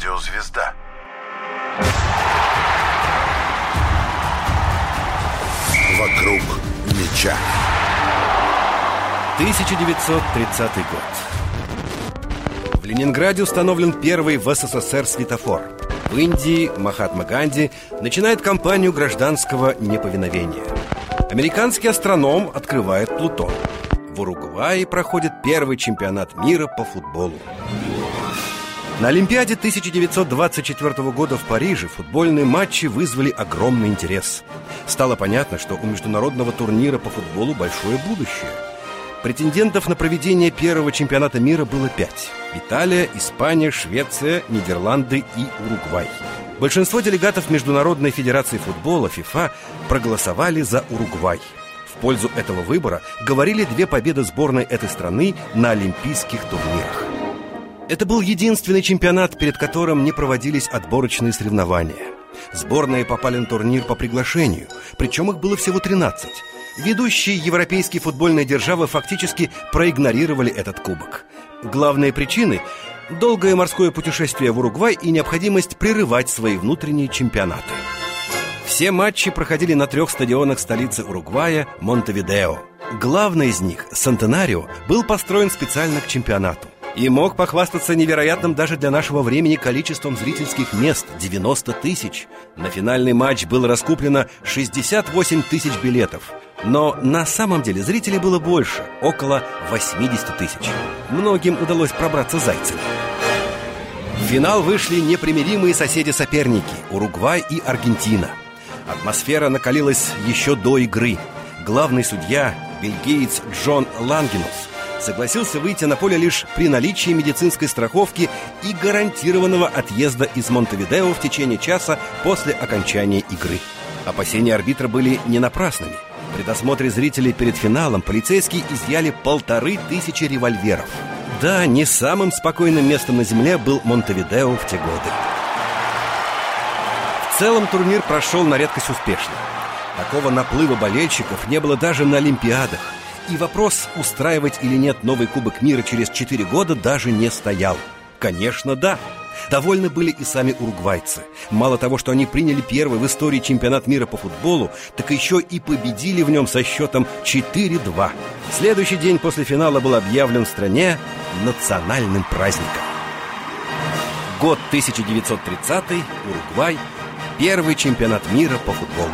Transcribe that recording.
Радиозвезда. Вокруг меча. 1930 год. В Ленинграде установлен первый в СССР светофор. В Индии Махатма Ганди начинает кампанию гражданского неповиновения. Американский астроном открывает Плутон. В Уругвае проходит первый чемпионат мира по футболу. На Олимпиаде 1924 года в Париже футбольные матчи вызвали огромный интерес. Стало понятно, что у международного турнира по футболу большое будущее. Претендентов на проведение первого чемпионата мира было пять. Италия, Испания, Швеция, Нидерланды и Уругвай. Большинство делегатов Международной Федерации футбола ФИФА проголосовали за Уругвай. В пользу этого выбора говорили две победы сборной этой страны на олимпийских турнирах. Это был единственный чемпионат, перед которым не проводились отборочные соревнования. Сборные попали на турнир по приглашению, причем их было всего 13. Ведущие европейские футбольные державы фактически проигнорировали этот кубок. Главные причины – долгое морское путешествие в Уругвай и необходимость прерывать свои внутренние чемпионаты. Все матчи проходили на трех стадионах столицы Уругвая – Монтевидео. Главный из них, Сантенарио, был построен специально к чемпионату и мог похвастаться невероятным даже для нашего времени количеством зрительских мест – 90 тысяч. На финальный матч было раскуплено 68 тысяч билетов. Но на самом деле зрителей было больше – около 80 тысяч. Многим удалось пробраться зайцами. В финал вышли непримиримые соседи-соперники – Уругвай и Аргентина. Атмосфера накалилась еще до игры. Главный судья, бельгиец Джон Лангенус, согласился выйти на поле лишь при наличии медицинской страховки и гарантированного отъезда из Монтевидео в течение часа после окончания игры. Опасения арбитра были не напрасными. При досмотре зрителей перед финалом полицейские изъяли полторы тысячи револьверов. Да, не самым спокойным местом на земле был Монтевидео в те годы. В целом турнир прошел на редкость успешно. Такого наплыва болельщиков не было даже на Олимпиадах. И вопрос, устраивать или нет новый Кубок мира через 4 года, даже не стоял. Конечно, да. Довольны были и сами уругвайцы. Мало того, что они приняли первый в истории чемпионат мира по футболу, так еще и победили в нем со счетом 4-2. Следующий день после финала был объявлен в стране национальным праздником. Год 1930 Уругвай. Первый чемпионат мира по футболу.